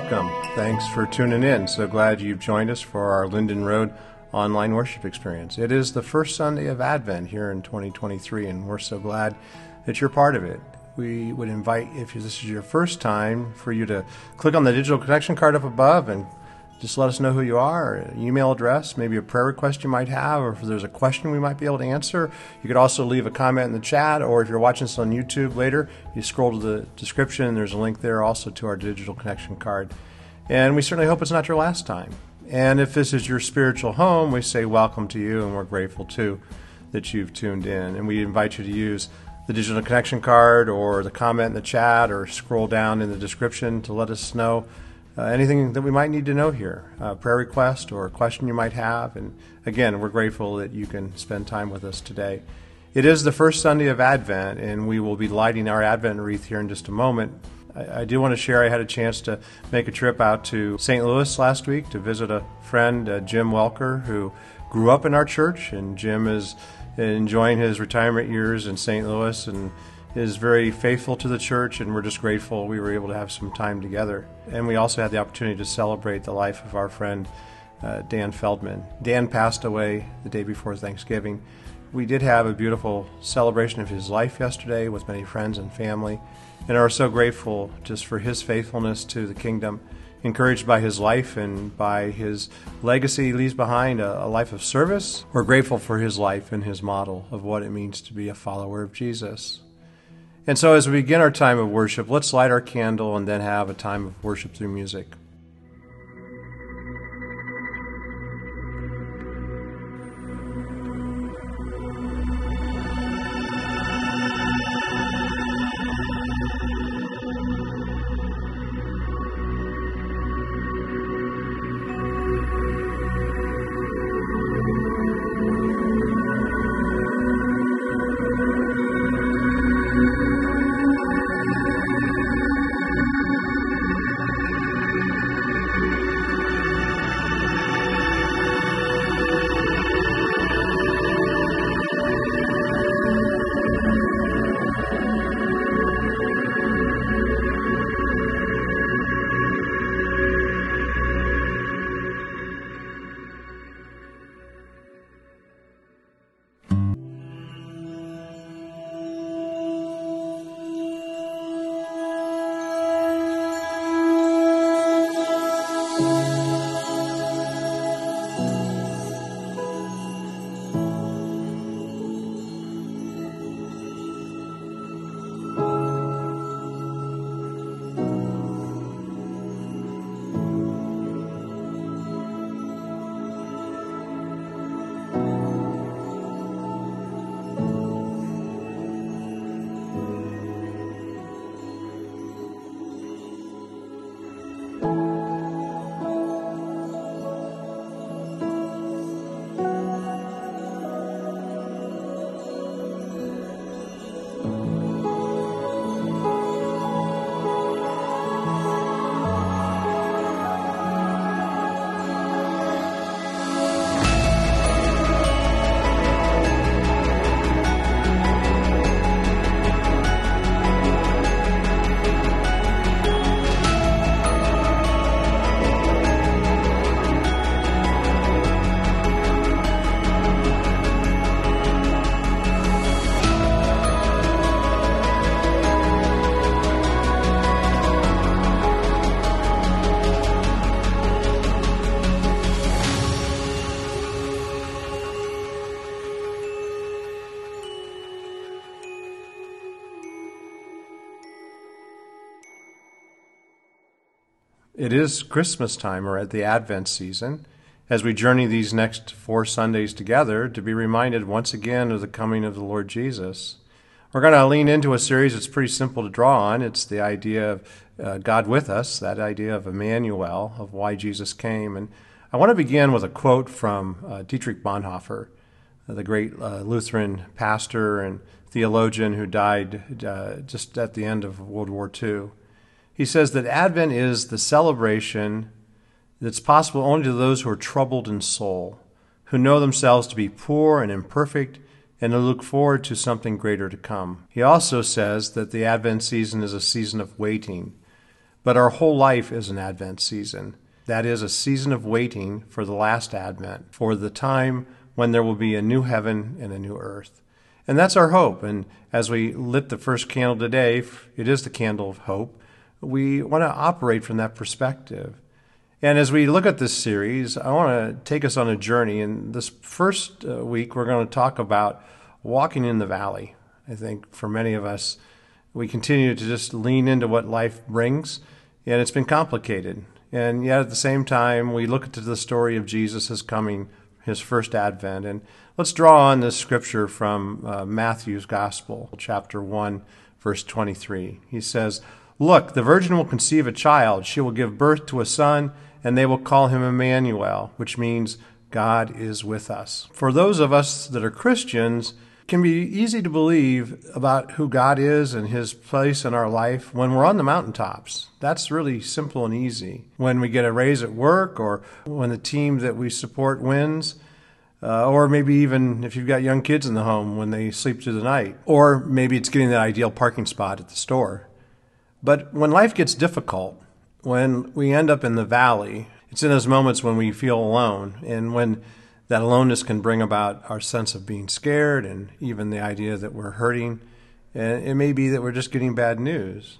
welcome. Thanks for tuning in. So glad you've joined us for our Linden Road online worship experience. It is the first Sunday of Advent here in 2023, and we're so glad that you're part of it. We would invite, if this is your first time, for you to click on the digital connection card up above and just let us know who you are, an email address, maybe a prayer request you might have, or if there's a question we might be able to answer. You could also leave a comment in the chat, or if you're watching this on YouTube later, you scroll to the description, there's a link there also to our digital connection card. And we certainly hope it's not your last time. And if this is your spiritual home, we say welcome to you, and we're grateful too that you've tuned in. And we invite you to use the digital connection card or the comment in the chat or scroll down in the description to let us know uh, anything that we might need to know here, a prayer request or a question you might have. And again, we're grateful that you can spend time with us today. It is the first Sunday of Advent, and we will be lighting our Advent wreath here in just a moment. I, I do want to share I had a chance to make a trip out to St. Louis last week to visit a friend, uh, Jim Welker, who grew up in our church, and Jim is enjoying his retirement years in St. Louis and is very faithful to the church, and we're just grateful we were able to have some time together. And we also had the opportunity to celebrate the life of our friend uh, Dan Feldman. Dan passed away the day before Thanksgiving. We did have a beautiful celebration of his life yesterday with many friends and family, and are so grateful just for his faithfulness to the kingdom. Encouraged by his life and by his legacy he leaves behind, a, a life of service. We're grateful for his life and his model of what it means to be a follower of Jesus. And so, as we begin our time of worship, let's light our candle and then have a time of worship through music. Is Christmas time or at the Advent season as we journey these next four Sundays together to be reminded once again of the coming of the Lord Jesus. We're going to lean into a series that's pretty simple to draw on. It's the idea of uh, God with us, that idea of Emmanuel, of why Jesus came. And I want to begin with a quote from uh, Dietrich Bonhoeffer, the great uh, Lutheran pastor and theologian who died uh, just at the end of World War II. He says that Advent is the celebration that's possible only to those who are troubled in soul, who know themselves to be poor and imperfect, and who look forward to something greater to come. He also says that the Advent season is a season of waiting, But our whole life is an Advent season. That is a season of waiting for the last Advent, for the time when there will be a new heaven and a new earth. And that's our hope. And as we lit the first candle today, it is the candle of hope. We want to operate from that perspective. And as we look at this series, I want to take us on a journey. And this first uh, week, we're going to talk about walking in the valley. I think for many of us, we continue to just lean into what life brings, and it's been complicated. And yet at the same time, we look into the story of Jesus coming, his first advent. And let's draw on this scripture from uh, Matthew's Gospel, chapter 1, verse 23. He says, Look, the virgin will conceive a child. She will give birth to a son, and they will call him Emmanuel, which means God is with us. For those of us that are Christians, it can be easy to believe about who God is and his place in our life when we're on the mountaintops. That's really simple and easy. When we get a raise at work or when the team that we support wins, uh, or maybe even if you've got young kids in the home when they sleep through the night, or maybe it's getting that ideal parking spot at the store. But when life gets difficult, when we end up in the valley, it's in those moments when we feel alone and when that aloneness can bring about our sense of being scared and even the idea that we're hurting. And it may be that we're just getting bad news.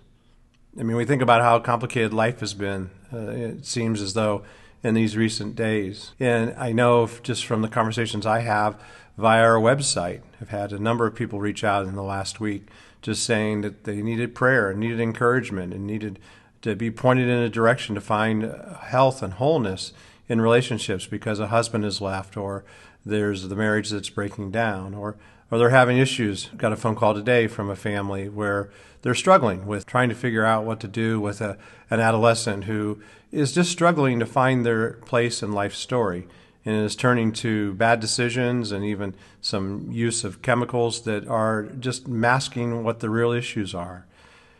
I mean, we think about how complicated life has been. Uh, it seems as though in these recent days. And I know just from the conversations I have via our website, I've had a number of people reach out in the last week just saying that they needed prayer and needed encouragement and needed to be pointed in a direction to find health and wholeness in relationships because a husband has left or there's the marriage that's breaking down or or they're having issues. Got a phone call today from a family where they're struggling with trying to figure out what to do with a, an adolescent who is just struggling to find their place in life's story and is turning to bad decisions and even some use of chemicals that are just masking what the real issues are.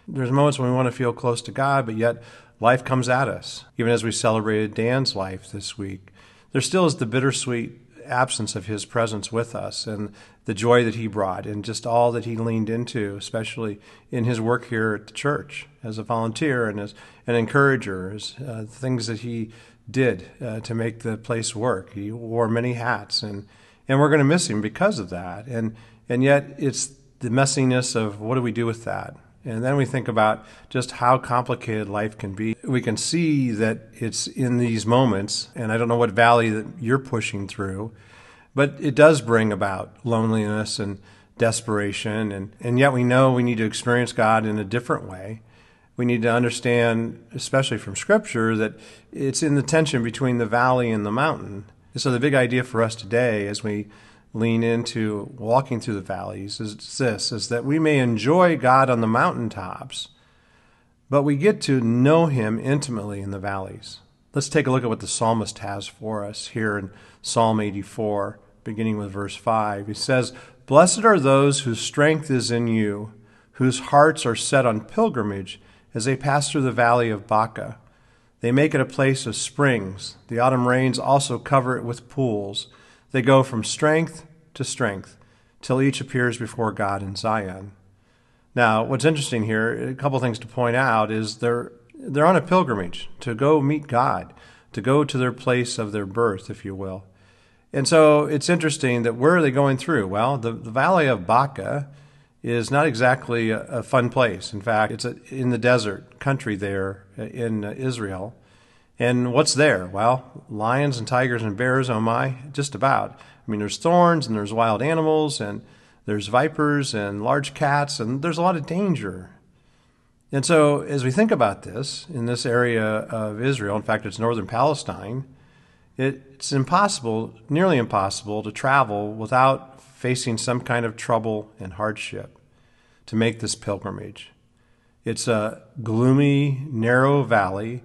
There's moments when we want to feel close to God, but yet life comes at us. Even as we celebrated Dan's life this week, there still is the bittersweet absence of his presence with us and the joy that he brought and just all that he leaned into, especially in his work here at the church as a volunteer and as an encourager, as uh, things that he did uh, to make the place work. He wore many hats and and we're going to miss him because of that. And and yet it's the messiness of what do we do with that? And then we think about just how complicated life can be. We can see that it's in these moments, and I don't know what valley that you're pushing through, but it does bring about loneliness and desperation. And, and yet we know we need to experience God in a different way. We need to understand, especially from Scripture, that it's in the tension between the valley and the mountain. And so the big idea for us today as we lean into walking through the valleys is this is that we may enjoy God on the mountaintops, but we get to know him intimately in the valleys. Let's take a look at what the psalmist has for us here in Psalm 84, beginning with verse 5. He says, Blessed are those whose strength is in you, whose hearts are set on pilgrimage as they pass through the valley of Baca. They make it a place of springs. The autumn rains also cover it with pools. They go from strength to strength till each appears before God in Zion. Now, what's interesting here, a couple things to point out, is they're they're on a pilgrimage to go meet God, to go to their place of their birth, if you will. And so it's interesting that where are they going through? Well, the, the Valley of Baca is not exactly a, fun place. In fact, it's in the desert country there in Israel. And what's there? Well, lions and tigers and bears, oh my, just about. I mean, there's thorns and there's wild animals and there's vipers and large cats and there's a lot of danger. And so, as we think about this in this area of Israel, in fact, it's northern Palestine, it's impossible, nearly impossible, to travel without facing some kind of trouble and hardship to make this pilgrimage. It's a gloomy, narrow valley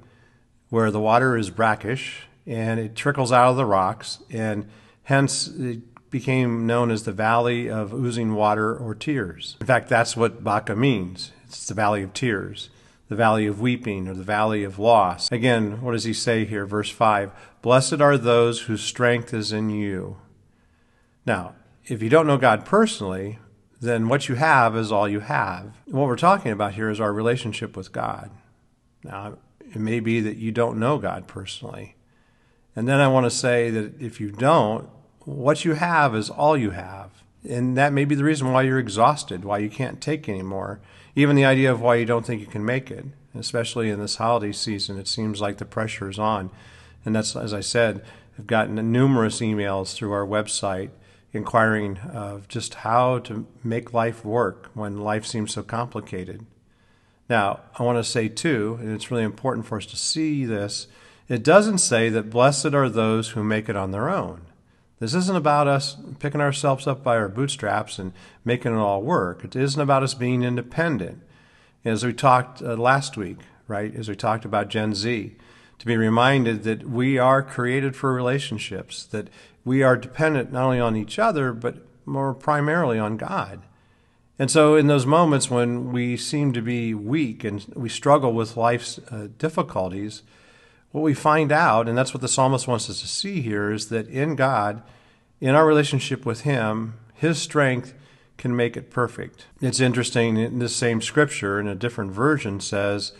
where the water is brackish and it trickles out of the rocks, and hence it became known as the Valley of Oozing Water or Tears. In fact, that's what Baca means it's the Valley of Tears, the Valley of Weeping, or the Valley of Loss. Again, what does he say here? Verse 5 Blessed are those whose strength is in you. Now, if you don't know God personally, then what you have is all you have. What we're talking about here is our relationship with God. Now, it may be that you don't know God personally. And then I want to say that if you don't, what you have is all you have. And that may be the reason why you're exhausted, why you can't take anymore. Even the idea of why you don't think you can make it, especially in this holiday season, it seems like the pressure is on. And that's, as I said, I've gotten numerous emails through our website inquiring of just how to make life work when life seems so complicated. Now, I want to say too, and it's really important for us to see this, it doesn't say that blessed are those who make it on their own. This isn't about us picking ourselves up by our bootstraps and making it all work. It isn't about us being independent. As we talked uh, last week, right, as we talked about Gen Z, to be reminded that we are created for relationships, that we are dependent not only on each other, but more primarily on God. And so, in those moments when we seem to be weak and we struggle with life's uh, difficulties, what we find out, and that's what the psalmist wants us to see here, is that in God, in our relationship with Him, His strength can make it perfect. It's interesting, in this same scripture, in a different version, says,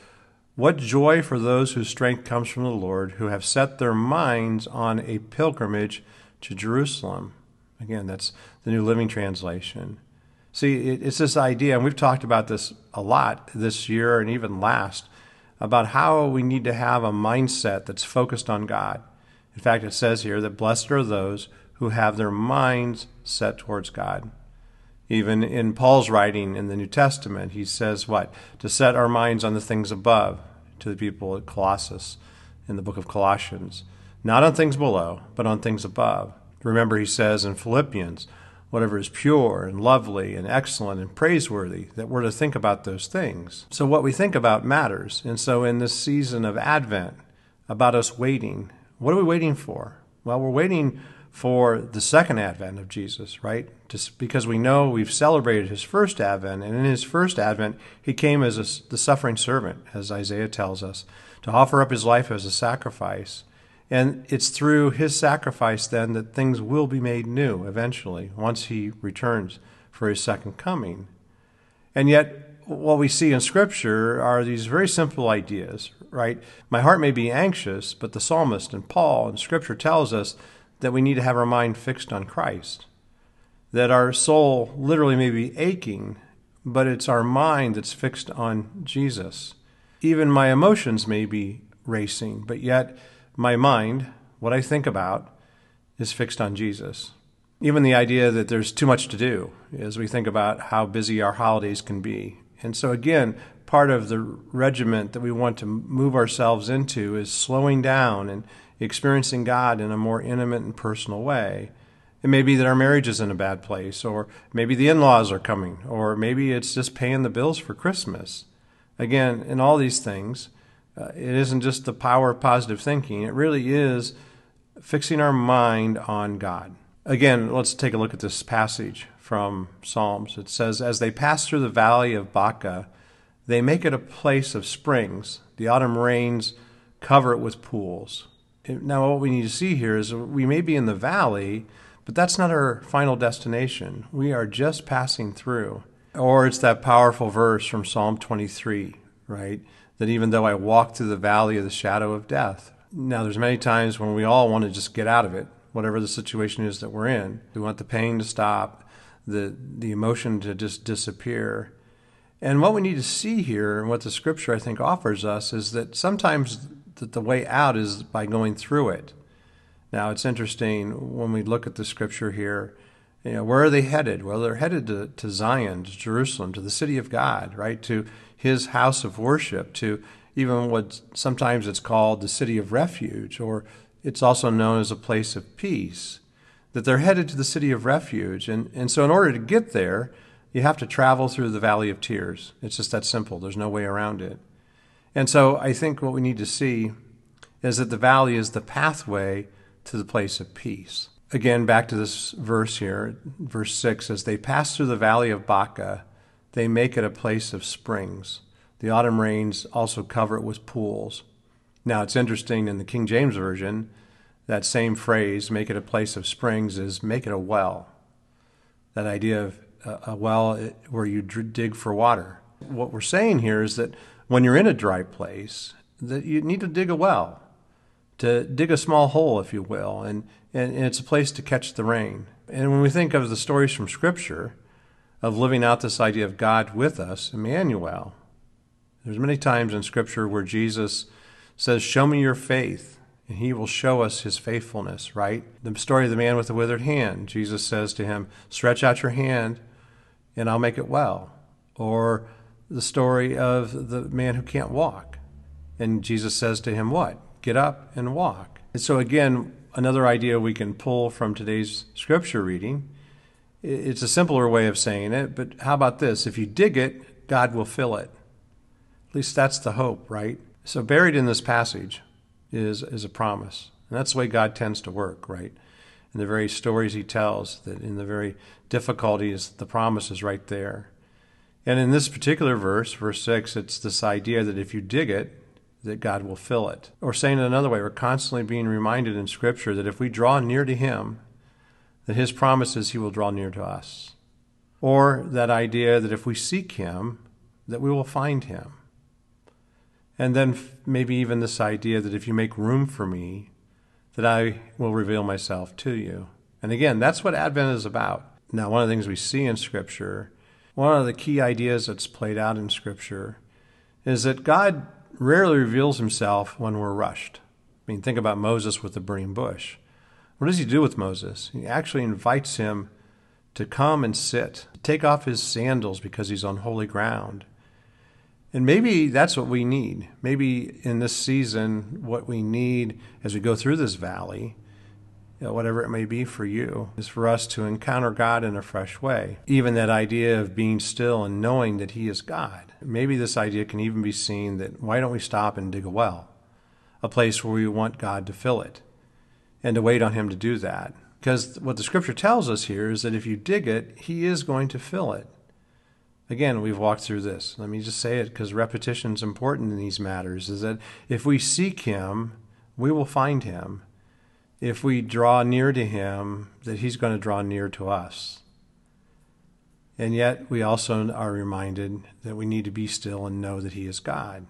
What joy for those whose strength comes from the Lord, who have set their minds on a pilgrimage to Jerusalem. Again, that's the New Living Translation. See, it's this idea, and we've talked about this a lot this year and even last, about how we need to have a mindset that's focused on God. In fact, it says here that blessed are those who have their minds set towards God. Even in Paul's writing in the New Testament, he says what? To set our minds on the things above, to the people at Colossus in the book of Colossians not on things below, but on things above. Remember, he says in Philippians, whatever is pure and lovely and excellent and praiseworthy, that we're to think about those things. So, what we think about matters. And so, in this season of Advent, about us waiting, what are we waiting for? Well, we're waiting for the second advent of Jesus, right? Just because we know we've celebrated his first advent, and in his first advent, he came as a, the suffering servant, as Isaiah tells us, to offer up his life as a sacrifice. And it's through his sacrifice then that things will be made new eventually, once he returns for his second coming. And yet, what we see in Scripture are these very simple ideas, right? My heart may be anxious, but the psalmist and Paul and Scripture tells us that we need to have our mind fixed on Christ. That our soul literally may be aching, but it's our mind that's fixed on Jesus. Even my emotions may be racing, but yet my mind, what I think about, is fixed on Jesus. Even the idea that there's too much to do as we think about how busy our holidays can be. And so, again, part of the regiment that we want to move ourselves into is slowing down and experiencing God in a more intimate and personal way. It may be that our marriage is in a bad place, or maybe the in laws are coming, or maybe it's just paying the bills for Christmas. Again, in all these things, uh, it isn't just the power of positive thinking, it really is fixing our mind on God. Again, let's take a look at this passage from Psalms. It says, As they pass through the valley of Baca, they make it a place of springs. The autumn rains cover it with pools. Now, what we need to see here is we may be in the valley, but that's not our final destination. We are just passing through. Or it's that powerful verse from Psalm 23, right? that even though I walk through the valley of the shadow of death. Now, there's many times when we all want to just get out of it, whatever the situation is that we're in. We want the pain to stop, the, the emotion to just disappear. And what we need to see here, and what the scripture I think offers us, is that sometimes that the way out is by going through it. Now, it's interesting when we look at the scripture here. You know, where are they headed? Well, they're headed to, to Zion, to Jerusalem, to the city of God, right? To his house of worship to even what sometimes it's called the city of refuge, or it's also known as a place of peace. That they're headed to the city of refuge. And, and so, in order to get there, you have to travel through the valley of tears. It's just that simple, there's no way around it. And so, I think what we need to see is that the valley is the pathway to the place of peace. Again, back to this verse here, verse 6 as they pass through the valley of Baca, they make it a place of springs. The autumn rains also cover it with pools. Now, it's interesting in the King James Version, that same phrase, make it a place of springs, is make it a well. That idea of a well where you dig for water. What we're saying here is that when you're in a dry place that you need to dig a well, to dig a small hole, if you will, and, and, and it's a place to catch the rain. And when we think of the stories from Scripture of living out this idea of God with us, Emmanuel, there's many times in Scripture where Jesus says, Show me your faith, and he will show us his faithfulness, right? The story of the man with the withered hand, Jesus says to him, Stretch out your hand, and I'll make it well. Or the story of the man who can't walk. And Jesus says to him, What? Get up and walk. And so, again, another idea we can pull from today's scripture reading. It's a simpler way of saying it, but how about this? If you dig it, God will fill it. At least that's the hope, right? So, buried in this passage is, is a promise. And that's the way God tends to work, right? In the very stories he tells, that in the very difficulties, the promise is right there. And in this particular verse, verse 6, it's this idea that if you dig it, that God will fill it. Or saying it another way, we're constantly being reminded in Scripture that if we draw near to Him, that His promises He will draw near to us. Or that idea that if we seek Him, that we will find Him. And then maybe even this idea that if you make room for me, that I will reveal myself to you. And again, that's what Advent is about. Now, one of the things we see in Scripture, one of the key ideas that's played out in Scripture, is that God rarely reveals himself when we're rushed. I mean, think about Moses with the burning bush. What does he do with Moses? He actually invites him to come and sit, take off his sandals because he's on holy ground, and maybe that's what we need. Maybe in this season, what we need as we go through this valley, you know, whatever it may be for you, is for us to encounter God in a fresh way. Even that idea of being still and knowing that He is God. Maybe this idea can even be seen that why don't we stop and dig a well? A place where we want God to fill it and to wait on Him to do that. Because what the scripture tells us here is that if you dig it, He is going to fill it. Again, we've walked through this. Let me just say it because repetition is important in these matters is that if we seek him, we will find him. If we draw near to him, that he's going to draw near to us. And yet, we also are reminded that we need to be still and know that he is God.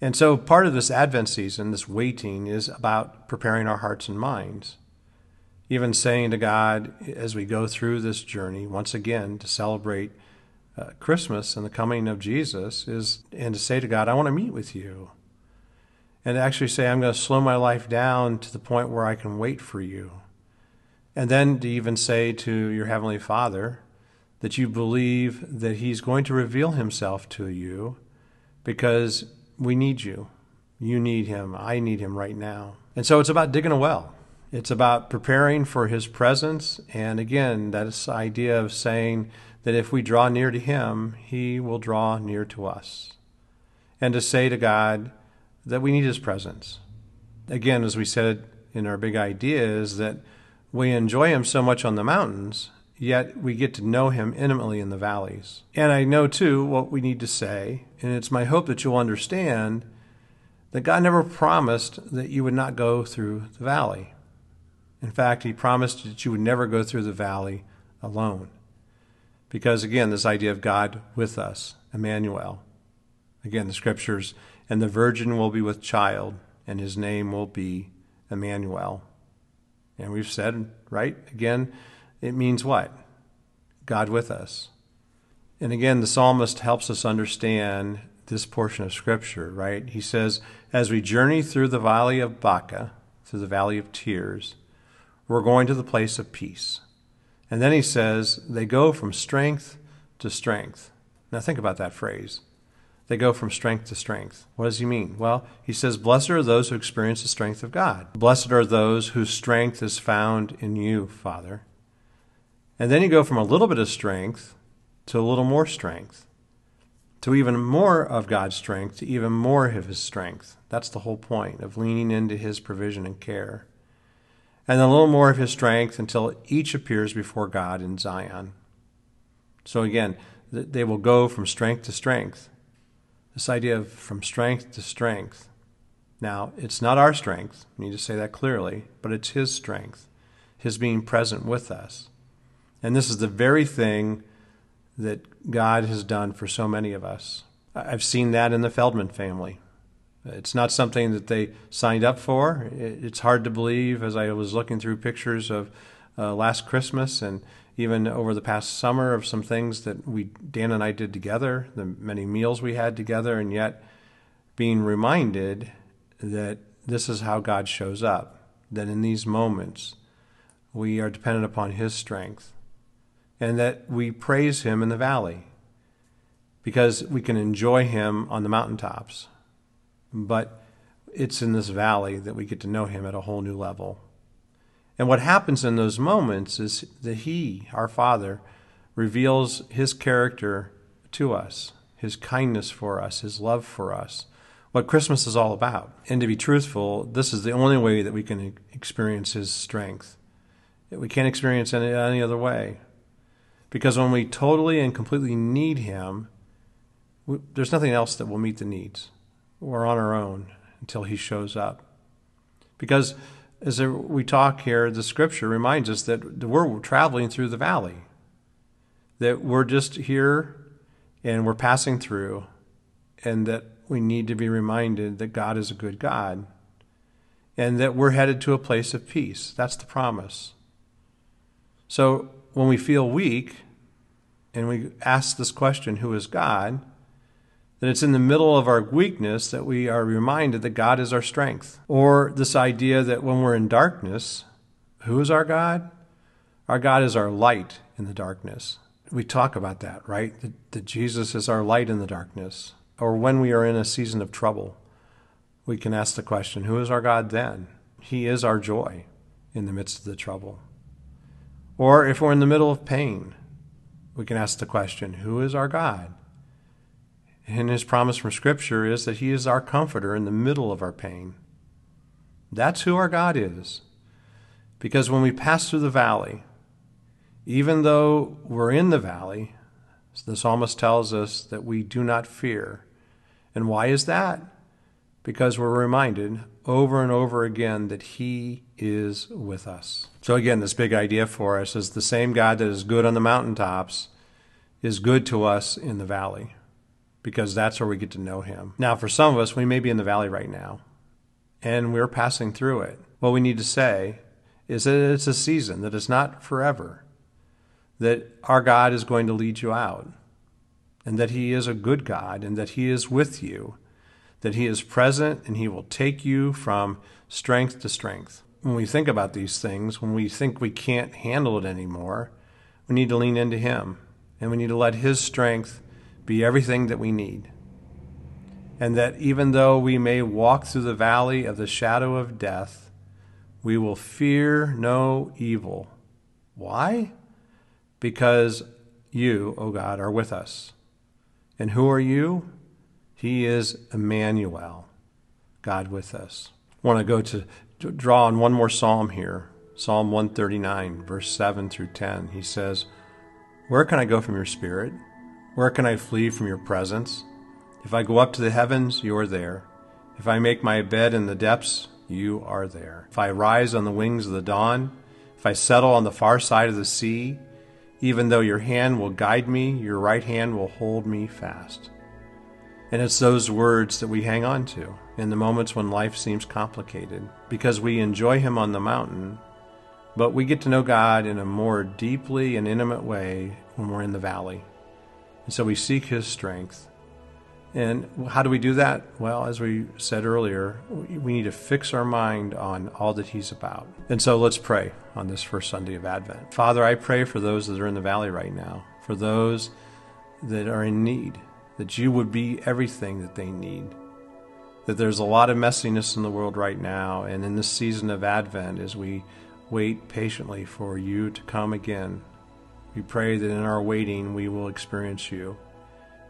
And so, part of this Advent season, this waiting, is about preparing our hearts and minds even saying to God as we go through this journey, once again, to celebrate uh, Christmas and the coming of Jesus, is and to say to God, I want to meet with you. And actually say, I'm going to slow my life down to the point where I can wait for you. And then to even say to your Heavenly Father that you believe that He's going to reveal Himself to you because we need you. You need Him. I need Him right now. And so it's about digging a well it's about preparing for his presence. And again, that idea of saying that if we draw near to him, he will draw near to us. And to say to God that we need his presence. Again, as we said in our big idea, is that we enjoy him so much on the mountains, yet we get to know him intimately in the valleys. And I know too what we need to say, and it's my hope that you'll understand that God never promised that you would not go through the valley. In fact, he promised that you would never go through the valley alone. Because again, this idea of God with us, Emmanuel. Again, the scriptures, and the virgin will be with child, and his name will be Emmanuel. And we've said, right? Again, it means what? God with us. And again, the psalmist helps us understand this portion of scripture, right? He says, as we journey through the valley of Baca, through the valley of tears, we're going to the place of peace. And then he says, they go from strength to strength. Now think about that phrase. They go from strength to strength. What does he mean? Well, he says, Blessed are those who experience the strength of God. Blessed are those whose strength is found in you, Father. And then you go from a little bit of strength to a little more strength, to even more of God's strength, to even more of his strength. That's the whole point of leaning into his provision and care and a little more of his strength until each appears before God in Zion. So again, they will go from strength to strength. This idea of from strength to strength. Now, it's not our strength, I need to say that clearly, but it's his strength, his being present with us. And this is the very thing that God has done for so many of us. I've seen that in the Feldman family. It's not something that they signed up for. It's hard to believe as I was looking through pictures of uh, last Christmas and even over the past summer of some things that we Dan and I did together, the many meals we had together, and yet being reminded that this is how God shows up. That in these moments we are dependent upon His strength, and that we praise Him in the valley because we can enjoy Him on the mountaintops. But it's in this valley that we get to know Him at a whole new level. And what happens in those moments is that He, our Father, reveals His character to us, His kindness for us, His love for us, what Christmas is all about. And to be truthful, this is the only way that we can experience His strength. We can't experience it any other way. Because when we totally and completely need Him, we, there's nothing else that will meet the needs. We're on our own until He shows up. Because as we talk here, the scripture reminds us that we're traveling through the valley, that we're just here and we're passing through, and that we need to be reminded that God is a good God and that we're headed to a place of peace. That's the promise. So when we feel weak and we ask this question, Who is God? That it's in the middle of our weakness that we are reminded that God is our strength. Or this idea that when we're in darkness, who is our God? Our God is our light in the darkness. We talk about that, right? That, that Jesus is our light in the darkness. Or when we are in a season of trouble, we can ask the question, who is our God then? He is our joy in the midst of the trouble. Or if we're in the middle of pain, we can ask the question, who is our God? And his promise from Scripture is that he is our comforter in the middle of our pain. That's who our God is. Because when we pass through the valley, even though we're in the valley, the psalmist tells us that we do not fear. And why is that? Because we're reminded over and over again that He is with us. So, again, this big idea for us is the same God that is good on the mountaintops is good to us in the valley because that's where we get to know Him. Now, for some of us, we may be in the valley right now and we're passing through it. What we need to say is that it's a season, that it's not forever, that our God is going to lead you out, and that He is a good God, and that He is with you, that He is present, and He will take you from strength to strength. When we think about these things, when we think we can't handle it anymore, we need to lean into Him, and we need to let His strength be everything that we need. And that even though we may walk through the valley of the shadow of death, we will fear no evil. Why? Because you, O oh God, are with us. And who are you? He is Emmanuel, God with us. I want to go to, to draw on one more psalm here Psalm 139, verse 7 through 10. He says, Where can I go from your spirit? Where can I flee from your presence? If I go up to the heavens, you are there. If I make my bed in the depths, you are there. If I rise on the wings of the dawn, if I settle on the far side of the sea, even though your hand will guide me, your right hand will hold me fast. And it's those words that we hang on to in the moments when life seems complicated, because we enjoy Him on the mountain, but we get to know God in a more deeply and intimate way when we're in the valley. And so we seek His strength. And how do we do that? Well, as we said earlier, we need to fix our mind on all that He's about. And so let's pray on this first Sunday of Advent. Father, I pray for those that are in the valley right now, for those that are in need, that you would be everything that they need. That there's a lot of messiness in the world right now, and in this season of Advent, as we wait patiently for you to come again we pray that in our waiting we will experience you.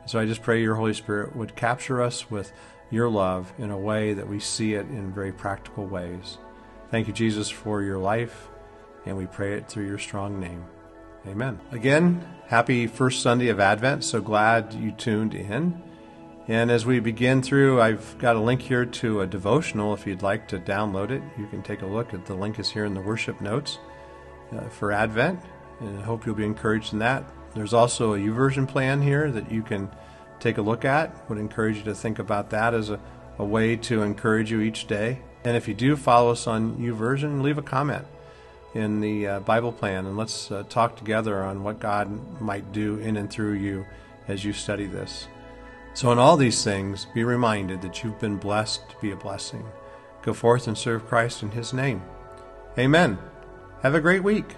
So I just pray your Holy Spirit would capture us with your love in a way that we see it in very practical ways. Thank you, Jesus, for your life, and we pray it through your strong name. Amen. Again, happy first Sunday of Advent. So glad you tuned in. And as we begin through, I've got a link here to a devotional. If you'd like to download it, you can take a look at the link is here in the worship notes uh, for Advent and I hope you'll be encouraged in that. There's also a YouVersion plan here that you can take a look at. Would encourage you to think about that as a, a way to encourage you each day. And if you do follow us on YouVersion, leave a comment in the uh, Bible plan and let's uh, talk together on what God might do in and through you as you study this. So, in all these things, be reminded that you've been blessed to be a blessing. Go forth and serve Christ in His name. Amen. Have a great week.